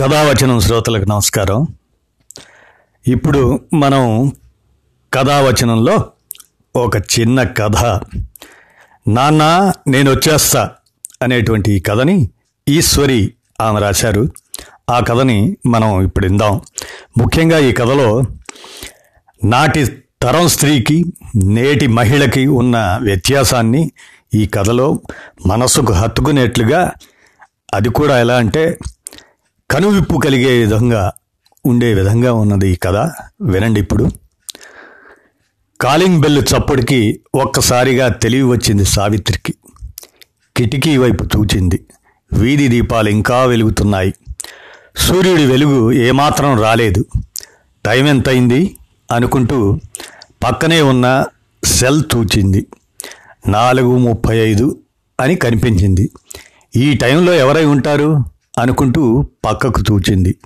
కథావచనం శ్రోతలకు నమస్కారం. ఇప్పుడు మనం కథావచనంలో ఒక చిన్న కథ. నాన్న నేను వచ్చేస్తా అనేటువంటి ఈ కథని ఈశ్వరి ఆమె రాశారు. ఆ కథని మనం ఇప్పుడు ఇందాం ముఖ్యంగా ఈ కథలో నాటి తరం స్త్రీకి నేటి మహిళకి ఉన్న వ్యత్యాసాన్ని ఈ కథలో మనసుకు హత్తుకునేట్లుగా అది కూడా ఎలా అంటే కనువిప్పు కలిగే విధంగా ఉండే విధంగా ఉన్నది ఈ కథ. వినండి ఇప్పుడు. కాలింగ్ బెల్ చప్పుడికి ఒక్కసారిగా తెలివి వచ్చింది సావిత్రికి. కిటికీ వైపు చూచింది. వీధి దీపాలు ఇంకా వెలుగుతున్నాయి. సూర్యుడి వెలుగు ఏమాత్రం రాలేదు. టైం ఎంతైంది అనుకుంటూ పక్కనే ఉన్న సెల్ చూచింది నాలుగు ముప్పై ఐదు అని కనిపించింది. ఈ టైంలో ఎవరై ఉంటారు? అనుకుంటూ పక్కకు తూచింది.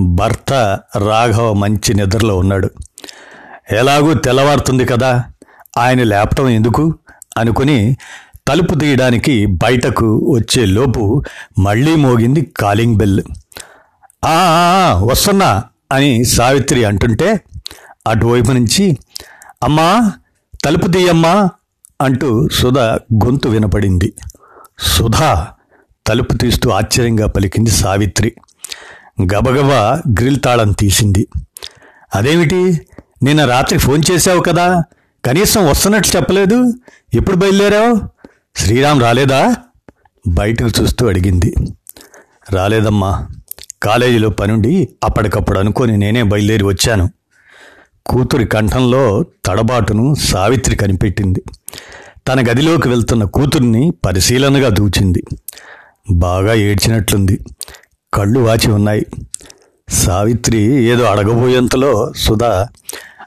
భర్త రాఘవ మంచి నిద్రలో ఉన్నాడు. ఎలాగూ తెల్లవారుతుంది కదా ఆయన లేపటం ఎందుకు? అనుకుని తలుపు తీయడానికి బయటకు వచ్చే లోపు మళ్ళీ మోగింది కాలింగ్ బెల్. "ఆ, వస్తున్నా అని సావిత్రి అంటుంటే అటువైపు నుంచి అమ్మా తలుపు తీయమ్మా అంటూ సుధా గొంతు వినపడింది. సుధా తలుపు తీస్తూ ఆశ్చర్యంగా పలికింది సావిత్రి. గబగబా గ్రిల్ తాళం తీసింది. అదేమిటి? నిన్న రాత్రి ఫోన్ చేశావు కదా? కనీసం వస్తున్నట్టు చెప్పలేదు? ఎప్పుడు బయలుదేరావు? శ్రీరామ్ రాలేదా? బయటకు చూస్తూ అడిగింది. రాలేదమ్మా. కాలేజీలో పనుండి అప్పటికప్పుడు అనుకొని నేనే బయలుదేరి వచ్చాను. కూతురి కంఠంలో తడబాటును సావిత్రి కనిపెట్టింది. తన గదిలోకి వెళ్తున్న కూతుర్ని పరిశీలనగా దూచింది. బాగా ఏడ్చినట్లుంది. కళ్ళు వాచి ఉన్నాయి. సావిత్రి ఏదో అడగబోయేంతలో సుధా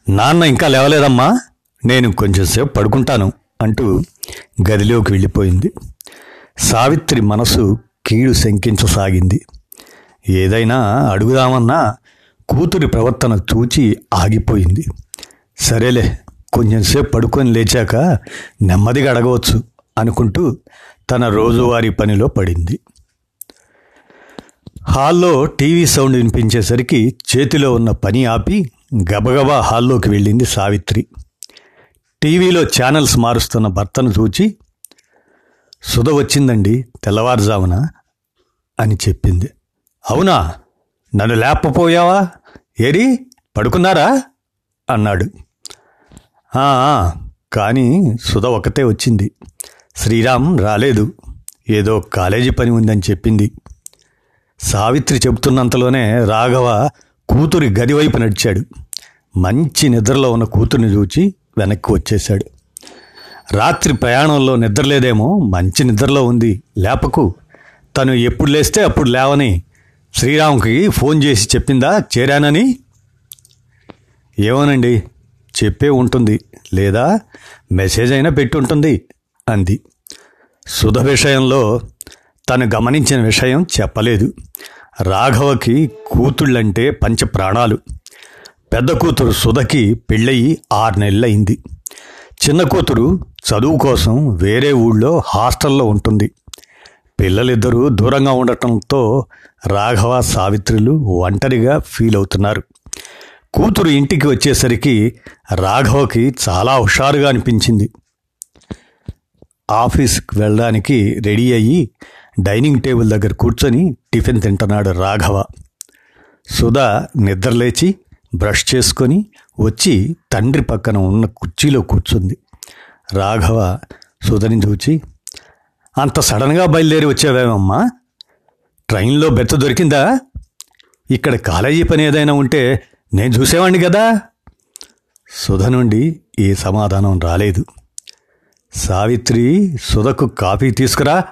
నాన్న ఇంకా లేవలేదమ్మా నేను కొంచెంసేపు పడుకుంటాను అంటూ గదిలోకి వెళ్ళిపోయింది. సావిత్రి మనసు కీడు శంకించసాగింది. ఏదైనా అడుగుదామన్నా కూతురి ప్రవర్తన చూచి ఆగిపోయింది. సరేలే కొంచెంసేపు పడుకొని లేచాక నెమ్మదిగా అడగవచ్చు అనుకుంటూ తన రోజువారీ పనిలో పడింది. హాల్లో టీవీ సౌండ్ వినిపించేసరికి చేతిలో ఉన్న పని ఆపి గబగబా హాల్లోకి వెళ్ళింది సావిత్రి. టీవీలో ఛానల్స్ మారుస్తున్న భర్తను చూచి సుధ వచ్చిందండి తెల్లవారుజామున అని చెప్పింది. అవునా? నన్ను లేపపోయావా? ఏరి పడుకున్నారా? అన్నాడు. కానీ సుధ ఒకతే వచ్చింది. శ్రీరామ్ రాలేదు. ఏదో కాలేజీ పని ఉందని చెప్పింది. సావిత్రి చెబుతున్నంతలోనే రాఘవ కూతురి గదివైపు నడిచాడు. మంచి నిద్రలో ఉన్న కూతుర్ని చూచి వెనక్కి వచ్చేశాడు. రాత్రి ప్రయాణంలో నిద్రలేదేమో మంచి నిద్రలో ఉంది. లేపకు. తను ఎప్పుడు లేస్తే అప్పుడు లేవని శ్రీరామ్కి ఫోన్ చేసి చెప్పిందా? చేరానని? ఏమోనండి చెప్పే ఉంటుంది. లేదా మెసేజ్ అయినా పెట్టి ఉంటుంది అంది. సుధ విషయంలో తను గమనించిన విషయం చెప్పలేదు. రాఘవకి కూతుళ్ళంటే పంచ ప్రాణాలు పెద్ద కూతురు సుధకి పెళ్ళయి ఆరు నెలలైంది చిన్న కూతురు చదువు కోసం వేరే ఊళ్ళో హాస్టల్లో ఉంటుంది. పిల్లలిద్దరూ దూరంగా ఉండటంతో రాఘవ సావిత్రులు ఒంటరిగా ఫీల్ అవుతున్నారు. కూతురు ఇంటికి వచ్చేసరికి రాఘవకి చాలా హుషారుగా అనిపించింది. ఆఫీస్కి వెళ్ళడానికి రెడీ అయ్యి డైనింగ్ టేబుల్ దగ్గర కూర్చొని టిఫిన్ తింటున్నాడు రాఘవ. సుధా నిద్రలేచి బ్రష్ చేసుకొని వచ్చి తండ్రి పక్కన ఉన్న కుర్చీలో కూర్చుంది. రాఘవ సుధని చూచి అంత సడన్గా బయలుదేరి వచ్చావేమమ్మా? ట్రైన్లో బెత్త దొరికిందా? ఇక్కడ కాలేజీ పని ఏదైనా ఉంటే నేను చూసేవాడిని కదా? సుధ నుండి ఏ సమాధానం రాలేదు. సావిత్రి సుధకు కాఫీ తీసుకురా.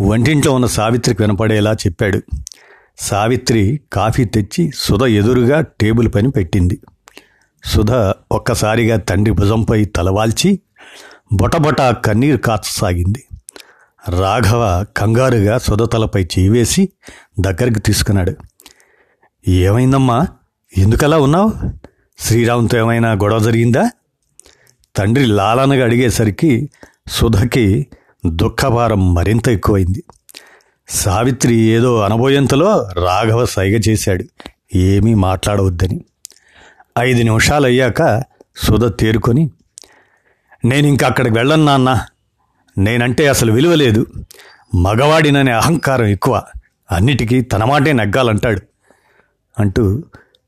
వంటింట్లో ఉన్న సావిత్రికి వినపడేలా చెప్పాడు. సావిత్రి కాఫీ తెచ్చి సుధ ఎదురుగా టేబుల్ పైన పెట్టింది. సుధ ఒక్కసారిగా తండ్రి భుజంపై తలవాల్చి బొటబొట కన్నీరు కాచసాగింది. రాఘవ కంగారుగా సుధ తలపై చేవేసి దగ్గరికి తీసుకున్నాడు. ఏమైందమ్మా? ఎందుకలా ఉన్నావు? శ్రీరామ్తో ఏమైనా గొడవ జరిగిందా? తండ్రి లాలనగా అడిగేసరికి సుధకి దుఃఖభారం మరింత ఎక్కువైంది. సావిత్రి ఏదో అనబోయేంతలో రాఘవ సైగ చేశాడు. ఏమీ మాట్లాడవద్దని. ఐదు నిమిషాలు అయ్యాక సుధ తేరుకొని నేను ఇంకా అక్కడికి వెళ్ళను నాన్న. నేనంటే అసలు విలువ లేదు. మగవాడిననే అహంకారం ఎక్కువ. అన్నిటికీ తన మాటే నగ్గాలంటాడు. అంటూ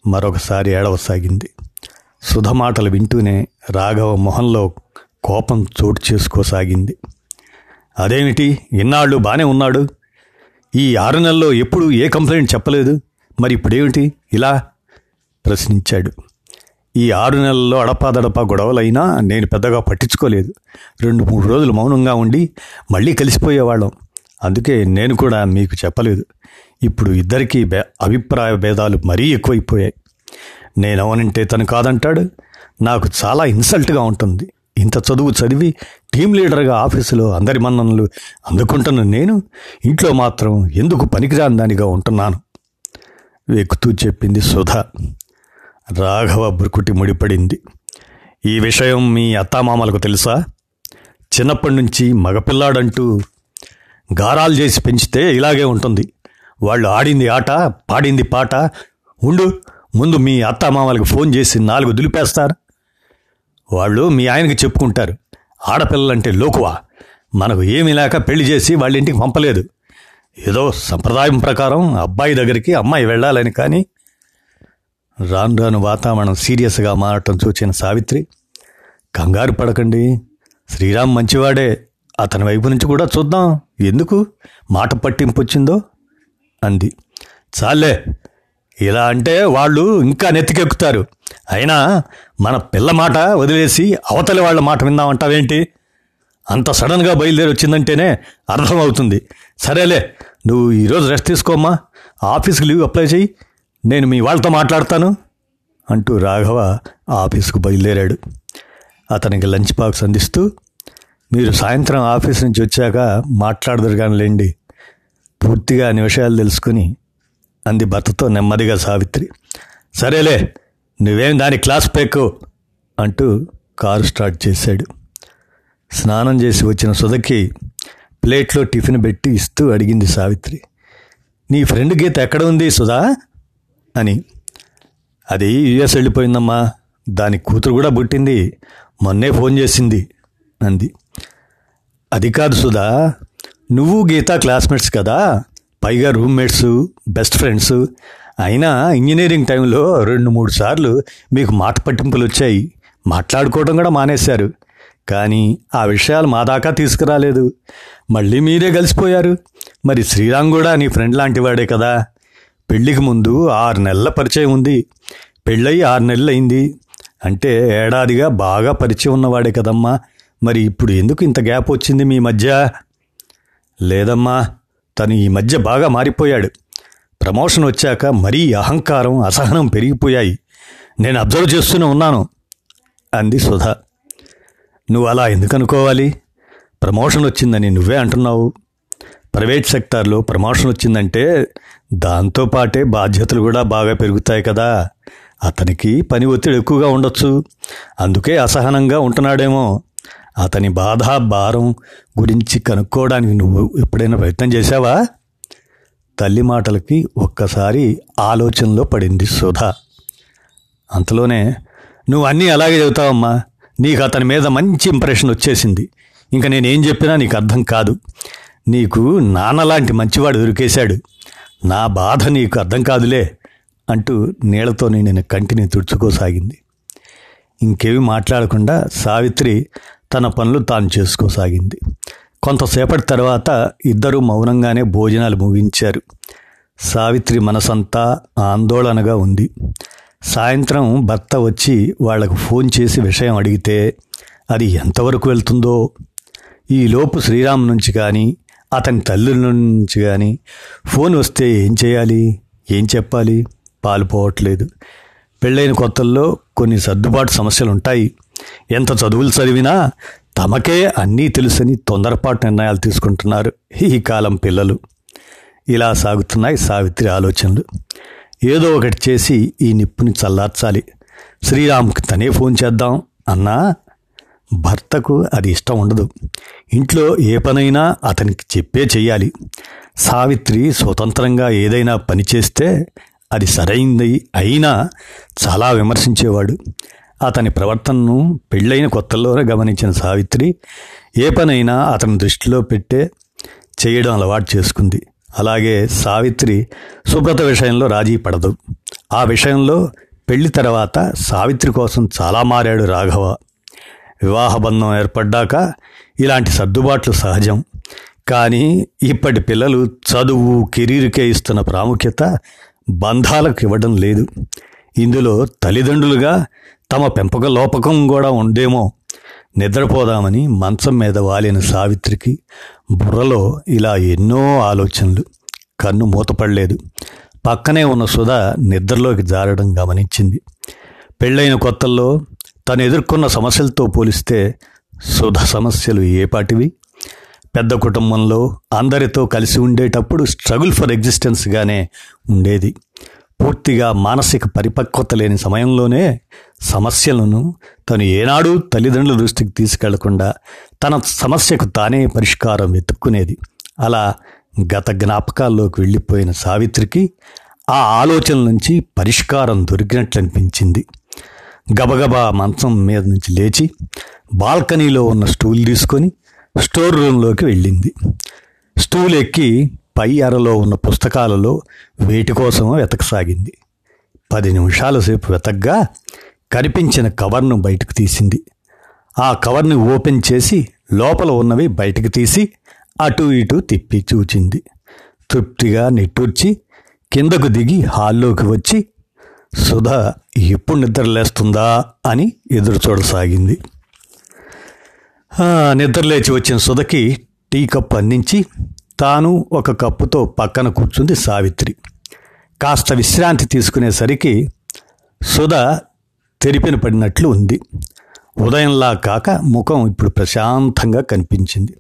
మరొకసారి ఏడవసాగింది. సుధ మాటలు వింటూనే రాఘవ మొహంలో కోపం చోటు చేసుకోసాగింది. అదేమిటి? ఇన్నాళ్ళు బాగానే ఉన్నాడు. ఈ ఆరు నెలల్లో ఎప్పుడు ఏ కంప్లైంట్ చెప్పలేదు. మరి ఇప్పుడేమిటి? ఇలా? ప్రశ్నించాడు. ఈ ఆరు నెలల్లో అడపాదడపా గొడవలైనా నేను పెద్దగా పట్టించుకోలేదు. రెండు మూడు రోజులు మౌనంగా ఉండి మళ్ళీ కలిసిపోయేవాళ్ళం. అందుకే నేను కూడా మీకు చెప్పలేదు. ఇప్పుడు ఇద్దరికీ అభిప్రాయ భేదాలు మరీ ఎక్కువైపోయాయి. నేను తను కాదంటాడు? నాకు చాలా ఇన్సల్ట్గా ఉంటుంది. ఇంత చదువు చదివి టీం లీడర్గా ఆఫీసులో అందరి మన్ననలు అందుకుంటున్న నేను ఇంట్లో మాత్రం ఎందుకు పనికిరాని దానిగా ఉంటున్నాను? వెక్కుతూ చెప్పింది సుధా. రాఘవ బురుకుటి ముడిపడింది. ఈ విషయం మీ అత్తామామలకు తెలుసా? చిన్నప్పటి నుంచి మగపిల్లాడంటూ గారాలు చేసి పెంచితే ఇలాగే ఉంటుంది. వాళ్ళు ఆడింది ఆట పాడింది పాట. ఉండు ముందు మీ అత్తామామలకు ఫోన్ చేసి నాలుగు దులిపేస్తారు. వాళ్ళు మీ ఆయనకి చెప్పుకుంటారు. ఆడపిల్లలంటే లోకువా? మనకు ఏమీ లేక పెళ్ళి చేసి వాళ్ళ ఇంటికి పంపలేదు. ఏదో సంప్రదాయం ప్రకారం అబ్బాయి దగ్గరికి అమ్మాయి వెళ్ళాలని కానీ రాను రాను వాతావరణం సీరియస్గా మారటం చూచిన సావిత్రి కంగారు పడకండి. శ్రీరామ్ మంచివాడే. అతని వైపు నుంచి కూడా చూద్దాం. ఎందుకు? మాట పట్టింపు వచ్చిందో? అంది. చాలే. ఇలా అంటే వాళ్ళు ఇంకా నెత్తికెక్కుతారు. అయినా మన పిల్ల మాట వదిలేసి అవతలి వాళ్ళ మాట విందామంటావేంటి అంత సడన్గా బయలుదేరి వచ్చిందంటేనే అర్థమవుతుంది. సరేలే నువ్వు ఈరోజు రెస్ట్ తీసుకోమ్మా. ఆఫీస్కి లీవ్ అప్లై చేయి నేను మీ వాళ్ళతో మాట్లాడతాను అంటూ రాఘవ ఆఫీసుకు బయలుదేరాడు. అతనికి లంచ్ బాక్స్ అందిస్తూ మీరు సాయంత్రం ఆఫీస్ నుంచి వచ్చాక మాట్లాడదురు కానీ లేండి పూర్తిగా అన్ని విషయాలు తెలుసుకుని అంది భర్తతో నెమ్మదిగా సావిత్రి. సరేలే నువ్వేం దాని క్లాస్ పెక్కు అంటూ కారు స్టార్ట్ చేశాడు. స్నానం చేసి వచ్చిన సుధకి ప్లేట్లో టిఫిన్ పెట్టి ఇస్తూ అడిగింది సావిత్రి. నీ ఫ్రెండ్ గీత ఎక్కడ ఉంది సుధా? అని. అది యుఎస్ వెళ్ళిపోయిందమ్మా. దాని కూతురు కూడా పుట్టింది. మొన్నే ఫోన్ చేసింది అంది. అది కాదు సుధా నువ్వు గీత క్లాస్మేట్స్ కదా? పైగా రూమ్మేట్స్ బెస్ట్ ఫ్రెండ్స్ అయినా ఇంజనీరింగ్ టైంలో రెండు మూడు సార్లు మీకు మాట పట్టింపులు వచ్చాయి. మాట్లాడుకోవడం కూడా మానేశారు. కానీ ఆ విషయాలు మా దాకా తీసుకురాలేదు. మళ్ళీ మీరే కలిసిపోయారు. మరి శ్రీరామ్ కూడా నీ ఫ్రెండ్ లాంటి వాడే కదా. పెళ్ళికి ముందు ఆరు నెలల పరిచయం ఉంది. పెళ్ళయి ఆరు నెలలు అయింది. అంటే ఏడాదిగా బాగా పరిచయం ఉన్నవాడే కదమ్మా. మరి ఇప్పుడు ఎందుకు ఇంత గ్యాప్ వచ్చింది మీ మధ్య? లేదమ్మా. తను ఈ మధ్య బాగా మారిపోయాడు. ప్రమోషన్ వచ్చాక మరీ అహంకారం అసహనం పెరిగిపోయాయి. నేను అబ్జర్వ్ చేస్తూనే ఉన్నాను అంది సుధా. నువ్వు అలా ఎందుకు అనుకోవాలి? ప్రమోషన్ వచ్చిందని నువ్వే అంటున్నావు. ప్రైవేట్ సెక్టార్లో ప్రమోషన్ వచ్చిందంటే దాంతోపాటే బాధ్యతలు కూడా బాగా పెరుగుతాయి కదా. అతనికి పని ఒత్తిడి ఎక్కువగా ఉండొచ్చు. అందుకే అసహనంగా ఉంటున్నాడేమో. అతని బాధ భారం గురించి కనుక్కోవడానికి నువ్వు ఎప్పుడైనా ప్రయత్నం చేశావా? తల్లి మాటలకి ఒక్కసారి ఆలోచనలో పడింది సుధా. అంతలోనే నువ్వు అన్నీ అలాగే చెబుతావమ్మా. నీకు అతని మీద మంచి ఇంప్రెషన్ వచ్చేసింది. ఇంకా నేనేం చెప్పినా నీకు అర్థం కాదు. నీకు నాన్నలాంటి మంచివాడు దొరికేశాడు. నా బాధ నీకు అర్థం కాదులే అంటూ నీళ్ళతో నేను కంటిని తుడుచుకోసాగింది. ఇంకేమి మాట్లాడకుండా సావిత్రి తన పనులు తాను చేసుకోసాగింది. కొంతసేపటి తర్వాత ఇద్దరూ మౌనంగానే భోజనాలు ముగించారు. సావిత్రి మనసంతా ఆందోళనగా ఉంది. సాయంత్రం భర్త వచ్చి వాళ్ళకు ఫోన్ చేసి విషయం అడిగితే అది ఎంతవరకు వెళ్తుందో? ఈలోపు శ్రీరామ్ నుంచి కానీ అతని తల్లుల నుంచి కానీ ఫోన్ వస్తే ఏం చేయాలి? ఏం చెప్పాలి? పాలు పోవట్లేదు. పెళ్ళైన కొత్తల్లో కొన్ని సర్దుబాటు సమస్యలు ఉంటాయి ఎంత చదువులు చదివినా తమకే అన్నీ తెలుసని తొందరపాటు నిర్ణయాలు తీసుకుంటున్నారు ఈ కాలం పిల్లలు. ఇలా సాగుతున్నాయి సావిత్రి ఆలోచనలు. ఏదో ఒకటి చేసి ఈ నిప్పుని చల్లార్చాలి. శ్రీరామ్కి తనే ఫోన్ చేద్దాం. అన్నా భర్తకు అది ఇష్టం ఉండదు. ఇంట్లో ఏ పనైనా అతనికి చెప్పే చెయ్యాలి. సావిత్రి స్వతంత్రంగా ఏదైనా పని చేస్తే అది సరైంది అయినా చాలా విమర్శించేవాడు. అతని ప్రవర్తనను పెళ్ళైన కొత్తల్లోనే గమనించిన సావిత్రి ఏ పనైనా అతని దృష్టిలో పెట్టే చేయడం అలవాటు చేసుకుంది. అలాగే సావిత్రి శుభ్రత విషయంలో రాజీ పడదు. ఆ విషయంలో పెళ్ళి తర్వాత సావిత్రి కోసం చాలా మారాడు రాఘవ. వివాహ బంధం ఏర్పడ్డాక ఇలాంటి సర్దుబాట్లు సహజం. కానీ ఇప్పటి పిల్లలు చదువు కెరీర్కే ఇస్తున్న ప్రాముఖ్యత బంధాలకు ఇవ్వడం లేదు. ఇందులో తల్లిదండ్రులుగా తమ పెంపక లోపకం కూడా ఉండేమో. నిద్రపోదామని మంచం మీద వాలిన సావిత్రికి బుర్రలో ఇలా ఎన్నో ఆలోచనలు. కన్ను మూతపడలేదు. పక్కనే ఉన్న సుధ నిద్రలోకి జారడం గమనించింది. పెళ్ళైన కొత్తల్లో తను ఎదుర్కొన్న సమస్యలతో పోలిస్తే సుధ సమస్యలు ఏపాటివి పెద్ద కుటుంబంలో అందరితో కలిసి ఉండేటప్పుడు స్ట్రగుల్ ఫర్ ఎగ్జిస్టెన్స్గానే ఉండేది. పూర్తిగా మానసిక పరిపక్వత లేని సమయంలోనే సమస్యలను తను ఏనాడు తల్లిదండ్రుల దృష్టికి తీసుకెళ్ళకుండా తన సమస్యకు తానే పరిష్కారం వెతుక్కునేది. అలా గత జ్ఞాపకాల్లోకి వెళ్ళిపోయిన సావిత్రికి ఆ ఆలోచన నుంచి పరిష్కారం దొరికినట్లు అనిపించింది గబగబా మంచం మీద నుంచి లేచి బాల్కనీలో ఉన్న స్టూల్ తీసుకొని స్టోర్ రూమ్లోకి వెళ్ళింది. స్టూల్ ఎక్కి పై అరలో ఉన్న పుస్తకాలలో వేటి కోసం వెతకసాగింది. పది నిమిషాల సేపు వెతగ్గా కనిపించిన కవర్ను బయటకు తీసింది. ఆ కవర్ని ఓపెన్ చేసి లోపల ఉన్నవి బయటకు తీసి అటు ఇటు తిప్పి చూచింది. తృప్తిగా నిట్టూర్చి కిందకు దిగి హాల్లోకి వచ్చి సుధ ఎప్పుడు నిద్రలేస్తుందా? అని ఎదురు చూడసాగింది. నిద్రలేచి వచ్చిన సుధకి టీ కప్పు అందించి తాను ఒక కప్పుతో పక్కన కూర్చుంది సావిత్రి. కాస్త విశ్రాంతి తీసుకునేసరికి సుధ తెరిపిన పడినట్లు ఉంది. ఉదయంలా కాక ముఖం ఇప్పుడు ప్రశాంతంగా కనిపించింది.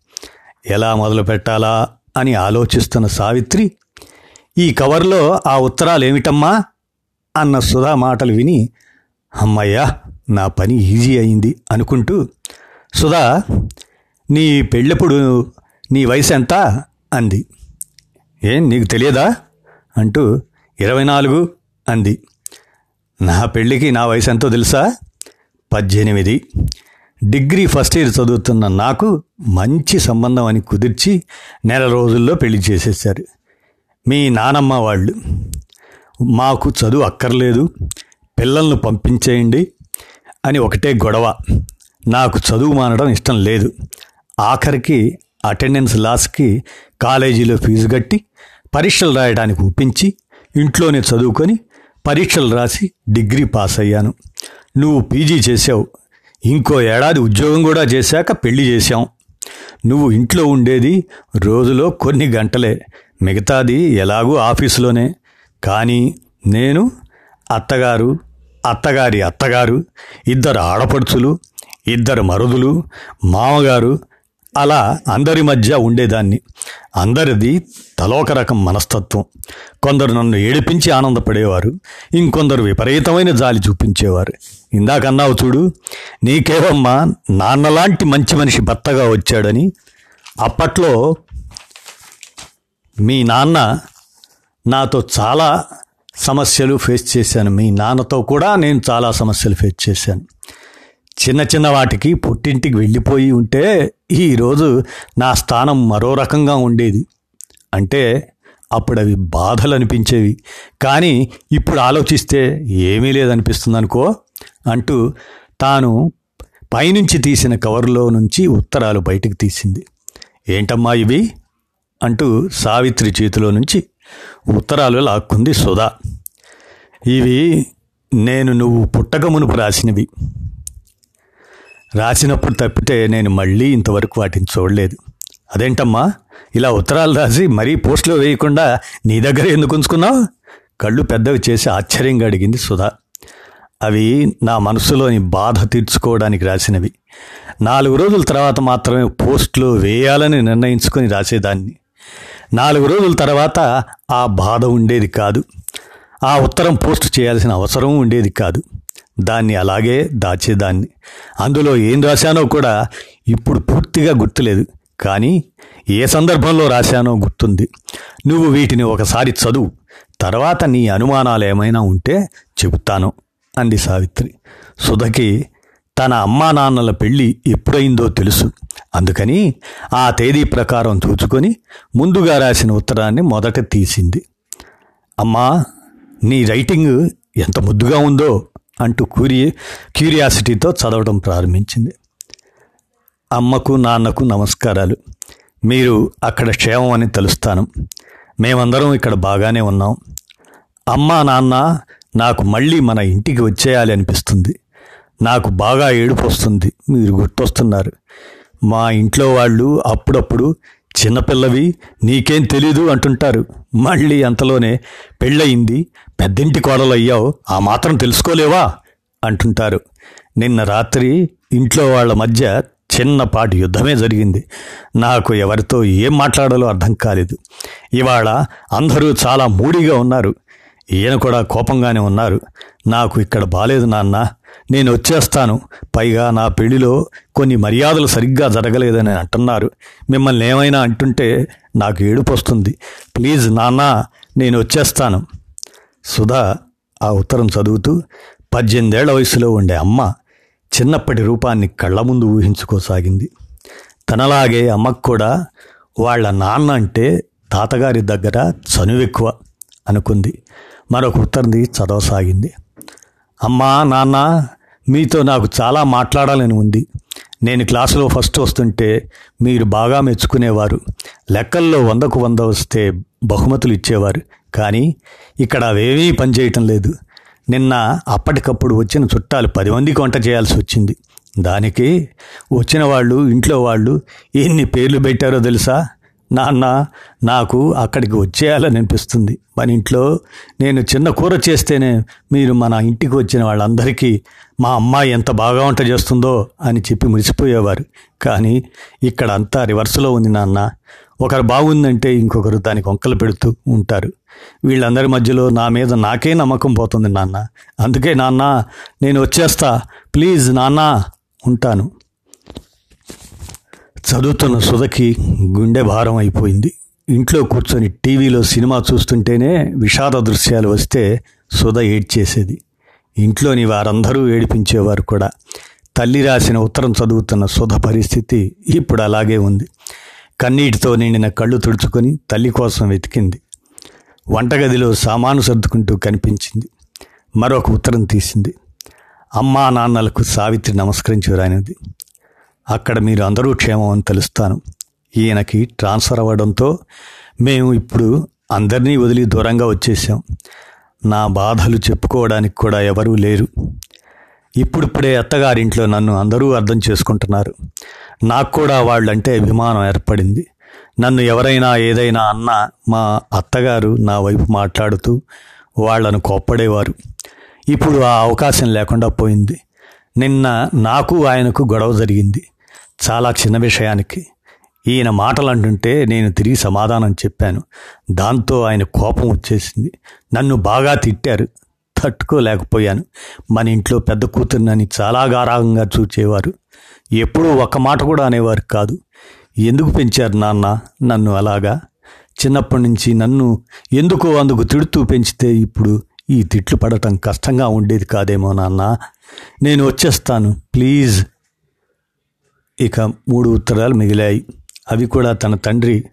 ఎలా మొదలు పెట్టాలా అని ఆలోచిస్తున్న సావిత్రి ఈ కవర్లో ఆ ఉత్తరాలు ఏమిటమ్మా అన్న సుధా మాటలు విని అమ్మయ్యా నా పని ఈజీ అయింది అనుకుంటూ సుధా నీ పెళ్ళెప్పుడు నీ వయసు ఎంత? అంది. ఏం నీకు తెలియదా? అంటూ ఇరవై నాలుగు అంది. నా పెళ్ళికి నా వయసు ఎంతో తెలుసా? పద్దెనిమిది. డిగ్రీ ఫస్ట్ ఇయర్ చదువుతున్న నాకు మంచి సంబంధం అని కుదిర్చి నెల రోజుల్లో పెళ్ళి చేసేసారు మీ నానమ్మ వాళ్ళు. మాకు చదువు అక్కర్లేదు. పిల్లలను పంపించేయండి అని ఒకటే గొడవ. నాకు చదువు మానడం ఇష్టం లేదు. ఆఖరికి అటెండెన్స్ లాస్కి కాలేజీలో ఫీజు కట్టి పరీక్షలు రాయడానికి ఒప్పించి ఇంట్లోనే చదువుకొని పరీక్షలు రాసి డిగ్రీ పాస్ అయ్యాను. నువ్వు పీజీ చేసావు ఇంకో ఏడాది ఉద్యోగం కూడా చేశాక పెళ్ళి చేశాం. నువ్వు ఇంట్లో ఉండేది రోజులో కొన్ని గంటలే. మిగతాది ఎలాగూ ఆఫీసులోనే. కానీ నేను అత్తగారు అత్తగారి అత్తగారు ఇద్దరు ఆడపడుచులు ఇద్దరు మరుదులు మామగారు అలా అందరి మధ్య ఉండేదాన్ని. అందరిది తలోక రకం మనస్తత్వం. కొందరు నన్ను ఏడిపించి ఆనందపడేవారు ఇంకొందరు విపరీతమైన జాలి చూపించేవారు. ఇందాకన్నావు చూడు నీకేవమ్మా నాన్నలాంటి మంచి మనిషి భర్తగా వచ్చాడని. అప్పట్లో మీ నాన్న నాతో చాలా సమస్యలు ఫేస్ చేశాను. మీ నాన్నతో కూడా నేను చాలా సమస్యలు ఫేస్ చేశాను. చిన్న చిన్న వాటికి పుట్టింటికి వెళ్ళిపోయి ఉంటే ఈరోజు నా స్థానం మరో రకంగా ఉండేది. అంటే అప్పుడు అవి బాధలు అనిపించేవి కానీ ఇప్పుడు ఆలోచిస్తే ఏమీ లేదనిపిస్తుంది అనుకో అంటూ తాను పైనుంచి తీసిన కవర్లో నుంచి ఉత్తరాలు బయటకు తీసింది. ఏంటమ్మా ఇవి? అంటూ సావిత్రి చేతిలో నుంచి ఉత్తరాలు లాక్కుంది సుధా. ఇవి నేను నువ్వు పుట్టక మునుపు రాసినవి. రాసినప్పుడు తప్పితే నేను మళ్ళీ ఇంతవరకు వాటిని చూడలేదు. అదేంటమ్మా? ఇలా ఉత్తరాలు రాసి మరీ పోస్టులో వేయకుండా నీ దగ్గర ఎందుకు ఉంచుకున్నావు? కళ్ళు పెద్దవి చేసి ఆశ్చర్యంగా అడిగింది సుధా. అవి నా మనసులోని బాధ తీర్చుకోవడానికి రాసినవి. నాలుగు రోజుల తర్వాత మాత్రమే పోస్టులో వేయాలని నిర్ణయించుకొని రాసేదాన్ని. నాలుగు రోజుల తర్వాత ఆ బాధ ఉండేది కాదు. ఆ ఉత్తరం పోస్ట్ చేయాల్సిన అవసరం ఉండేది కాదు. దాన్ని అలాగే దాచేదాన్ని. అందులో ఏం రాశానో కూడా ఇప్పుడు పూర్తిగా గుర్తులేదు. కానీ ఏ సందర్భంలో రాశానో గుర్తుంది. నువ్వు వీటిని ఒకసారి చదువు. తర్వాత నీ అనుమానాలు ఏమైనా ఉంటే చెబుతాను అంది సావిత్రి. సుధకి తన అమ్మా నాన్నల పెళ్ళి ఎప్పుడైందో తెలుసు. అందుకని ఆ తేదీ ప్రకారం చూచుకొని ముందుగా రాసిన ఉత్తరాన్ని మొదట తీసింది. అమ్మా నీ రైటింగ్ ఎంత ముద్దుగా ఉందో. అంటూ క్యూరి క్యూరియాసిటీతో చదవడం ప్రారంభించింది. అమ్మకు నాన్నకు నమస్కారాలు. మీరు అక్కడ క్షేమం అని తెలుస్తాను. మేమందరం ఇక్కడ బాగానే ఉన్నాం. అమ్మ నాన్న నాకు మళ్ళీ మన ఇంటికి వచ్చేయాలి అనిపిస్తుంది. నాకు బాగా ఏడుపు వస్తుంది. మీరు గుర్తొస్తున్నారు. మా ఇంట్లో వాళ్ళు అప్పుడప్పుడు చిన్నపిల్లవి నీకేం తెలీదు అంటుంటారు. మళ్ళీ అంతలోనే పెళ్ళయింది. పెద్దింటి కోడలు అయ్యావు ఆ మాత్రం తెలుసుకోలేవా? అంటుంటారు. నిన్న రాత్రి ఇంట్లో వాళ్ళ మధ్య చిన్నపాటి యుద్ధమే జరిగింది. నాకు ఎవరితో ఏం మాట్లాడాలో అర్థం కాలేదు. ఇవాళ అందరూ చాలా మూడిగా ఉన్నారు. ఈయన కూడా కోపంగానే ఉన్నారు. నాకు ఇక్కడ బాలేదు నాన్న. నేను వచ్చేస్తాను. పైగా నా పెళ్ళిలో కొన్ని మర్యాదలు సరిగ్గా జరగలేదని అంటున్నారు. మిమ్మల్ని ఏమైనా అంటుంటే నాకు ఏడుపు వస్తుంది. ప్లీజ్ నాన్న నేను వచ్చేస్తాను. సుధా ఆ ఉత్తరం చదువుతూ పద్దెనిమిదేళ్ళ వయసులో ఉండే అమ్మ చిన్నప్పటి రూపాన్ని కళ్ళ ముందు ఊహించుకోసాగింది. తనలాగే అమ్మకు కూడా వాళ్ళ నాన్న అంటే తాతగారి దగ్గర చనువెక్కువ అనుకుంది. మరొక ఉత్తరంది చదవసాగింది. అమ్మా నాన్న మీతో నాకు చాలా మాట్లాడాలని ఉంది. నేను క్లాసులో ఫస్ట్ వస్తుంటే మీరు బాగా మెచ్చుకునేవారు. లెక్కల్లో వందకు వంద వస్తే బహుమతులు ఇచ్చేవారు. కానీ ఇక్కడ అవేవీ పనిచేయటం లేదు. నిన్న అప్పటికప్పుడు వచ్చిన చుట్టాలు పది మందికి వంట చేయాల్సి వచ్చింది. దానికి వచ్చిన వాళ్ళు ఇంట్లో వాళ్ళు ఎన్ని పేర్లు పెట్టారో తెలుసా? నాన్న నాకు అక్కడికి వచ్చేయాలని అనిపిస్తుంది. మన ఇంట్లో నేను చిన్న కూర చేస్తేనే మీరు మన ఇంటికి వచ్చిన వాళ్ళందరికీ మా అమ్మాయి ఎంత బాగా వంట చేస్తుందో అని చెప్పి మురిసిపోయేవారు. కానీ ఇక్కడ అంతా రివర్స్లో ఉంది నాన్న. ఒకరు బాగుందంటే ఇంకొకరు దానికి వంకలు పెడుతూ ఉంటారు. వీళ్ళందరి మధ్యలో నా మీద నాకే నమ్మకం పోతుంది నాన్న. అందుకే నాన్న నేను వచ్చేస్తా. ప్లీజ్ నాన్న ఉంటాను. చదువుతున్న సుధకి గుండె భారం అయిపోయింది. ఇంట్లో కూర్చొని టీవీలో సినిమా చూస్తుంటేనే విషాద దృశ్యాలు వస్తే సుధ ఏడ్చేసేది. ఇంట్లోని వారందరూ ఏడిపించేవారు కూడా. తల్లి రాసిన ఉత్తరం చదువుతున్న సుధ పరిస్థితి ఇప్పుడు అలాగే ఉంది. కన్నీటితో నిండిన కళ్ళు తుడుచుకొని తల్లి కోసం వెతికింది. వంటగదిలో సామాను సర్దుకుంటూ కనిపించింది. మరొక ఉత్తరం తీసింది. అమ్మా నాన్నలకు సావిత్రి నమస్కరించి రానిది అక్కడ మీరు అందరూ క్షేమం అని తెలుస్తాను. ఈయనకి ట్రాన్స్ఫర్ అవ్వడంతో మేము ఇప్పుడు అందరినీ వదిలి దూరంగా వచ్చేసాం నా బాధలు చెప్పుకోవడానికి కూడా ఎవరూ లేరు. ఇప్పుడిప్పుడే అత్తగారింట్లో నన్ను అందరూ అర్థం చేసుకుంటున్నారు. నాకు కూడా వాళ్ళంటే అభిమానం ఏర్పడింది. నన్ను ఎవరైనా ఏదైనా అన్నా మా అత్తగారు నా వైపు మాట్లాడుతూ వాళ్ళను కోప్పడేవారు. ఇప్పుడు ఆ అవకాశం లేకుండా పోయింది. నిన్న నాకు ఆయనకు గొడవ జరిగింది. చాలా చిన్న విషయానికి. ఈయన మాటలు అంటుంటే నేను తిరిగి సమాధానం చెప్పాను. దాంతో ఆయన కోపం వచ్చేసింది. నన్ను బాగా తిట్టారు. తట్టుకోలేకపోయాను. మన ఇంట్లో పెద్ద కూతురునని చాలా గారాగంగా చూచేవారు. ఎప్పుడూ ఒక్క మాట కూడా అనేవారు కాదు. ఎందుకు పెంచారు నాన్న నన్ను అలాగా? చిన్నప్పటి నుంచి నన్ను ఎందుకో అందుకు తిడుతూ పెంచితే ఇప్పుడు ఈ తిట్లు పడటం కష్టంగా ఉండేది కాదేమో నాన్న. నేను వచ్చేస్తాను. ప్లీజ్ ఇక మూడు ఉత్తరాలు మిగిలాయి. అవి కూడా తన తండ్రి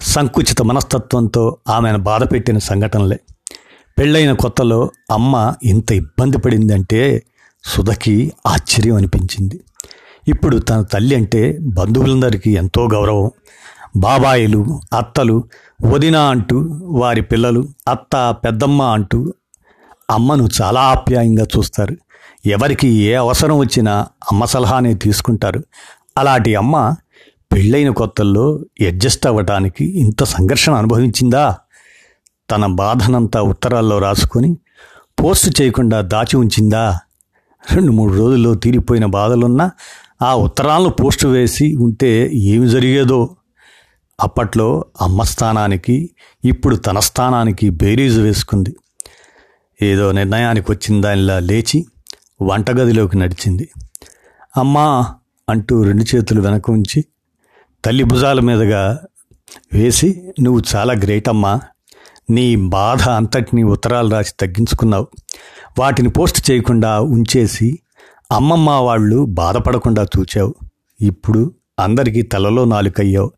సంకుచిత మనస్తత్వంతో ఆమెను బాధపెట్టిన సంఘటనలే. పెళ్ళైన కొత్తలో అమ్మ ఇంత ఇబ్బంది పడిందంటే సుధకి ఆశ్చర్యం అనిపించింది. ఇప్పుడు తన తల్లి అంటే బంధువులందరికీ ఎంతో గౌరవం. బాబాయిలు అత్తలు వదిన అంటూ వారి పిల్లలు అత్త పెద్దమ్మ అంటూ అమ్మను చాలా ఆప్యాయంగా చూస్తారు. ఎవరికి ఏ అవసరం వచ్చినా అమ్మ సలహానే తీసుకుంటారు. అలాంటి అమ్మ పెళ్ళైన కొత్తల్లో అడ్జస్ట్ అవ్వటానికి ఇంత సంఘర్షణ అనుభవించిందా? తన బాధనంతా ఉత్తరాల్లో రాసుకొని పోస్ట్ చేయకుండా దాచి ఉంచిందా? రెండు మూడు రోజుల్లో తీరిపోయిన బాధలున్నా ఆ ఉత్తరాలను పోస్టు వేసి ఉంటే ఏమి జరిగేదో? అప్పట్లో అమ్మ స్థానానికి ఇప్పుడు తన స్థానానికి బేరీజు వేసుకుంది. ఏదో నిర్ణయానికి వచ్చిన దానిలా లేచి వంటగదిలోకి నడిచింది. అమ్మా అంటూ రెండు చేతులు వెనక ఉంచి తల్లి భుజాల మీదుగా వేసి నువ్వు చాలా గ్రేట్ అమ్మా. నీ బాధ అంతటిని ఉత్తరాలు రాసి తగ్గించుకున్నావు. వాటిని పోస్ట్ చేయకుండా ఉంచేసి అమ్మమ్మ వాళ్ళు బాధపడకుండా చూచావు ఇప్పుడు అందరికీ తలలో నాలుకయ్యావు.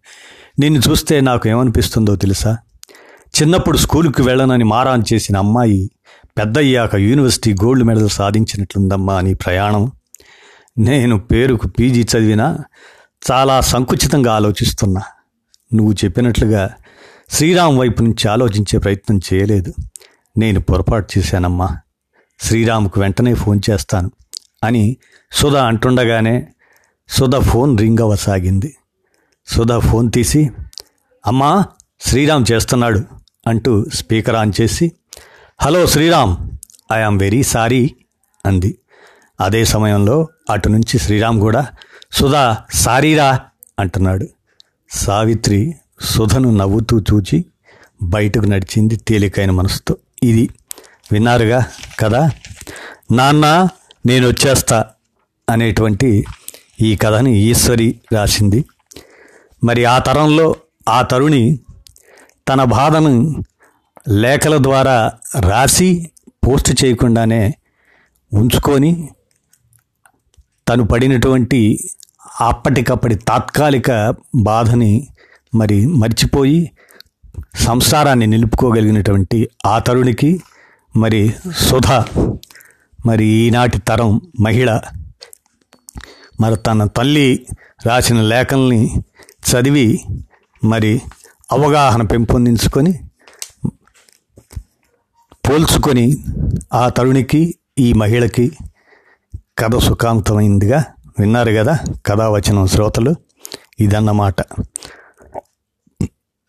నిన్ను చూస్తే నాకు ఏమనిపిస్తుందో తెలుసా? చిన్నప్పుడు స్కూలుకి వెళ్ళనని మారాన్ చేసిన అమ్మాయి పెద్దయ్యాక యూనివర్సిటీ గోల్డ్ మెడల్ సాధించినట్లుందమ్మా అని ప్రయాణం. నేను పేరుకు పీజీ చదివినా చాలా సంకుచితంగా ఆలోచిస్తున్నా. నువ్వు చెప్పినట్లుగా శ్రీరామ్ వైపు నుంచి ఆలోచించే ప్రయత్నం చేయలేదు. నేను పొరపాటు చేశానమ్మా. శ్రీరామ్కు వెంటనే ఫోన్ చేస్తాను అని సుధా అంటుండగానే సుధ ఫోన్ రింగ్ అవ్వసాగింది సుధా ఫోన్ తీసి అమ్మా శ్రీరామ్ చేస్తున్నాడు అంటూ స్పీకర్ ఆన్ చేసి hello Sriram I am very sorry అంది. అదే సమయంలో అటు నుంచి శ్రీరామ్ కూడా సుధా సారీరా అంటున్నాడు. సావిత్రి సుధను నవ్వుతూ చూచి బయటకు నడిచింది తేలికైన మనసుతో ఇది విన్నారుగా కదా? నాన్న నేను వచ్చేస్తా అనేటువంటి ఈ కథని ఈశ్వరి రాసింది. మరి ఆ తరంలో ఆ తరుణి తన బాధను లేఖల ద్వారా రాసి పోస్ట్ చేయకుండానే ఉంచుకొని తను పడినటువంటి అప్పటికప్పటి తాత్కాలిక బాధని మరి మర్చిపోయి సంసారాన్ని నిలుపుకోగలిగినటువంటి ఆ తరుణికి మరి సుధ మరి ఈనాటి తరం మహిళ మరి తన తల్లి రాసిన లేఖల్ని చదివి మరి అవగాహన పెంపొందించుకొని పోల్చుకొని ఆ తరుణికి ఈ మహిళకి కథ సుఖాంతమైందిగా విన్నారు కదా కథావచనం శ్రోతలు ఇదన్నమాట.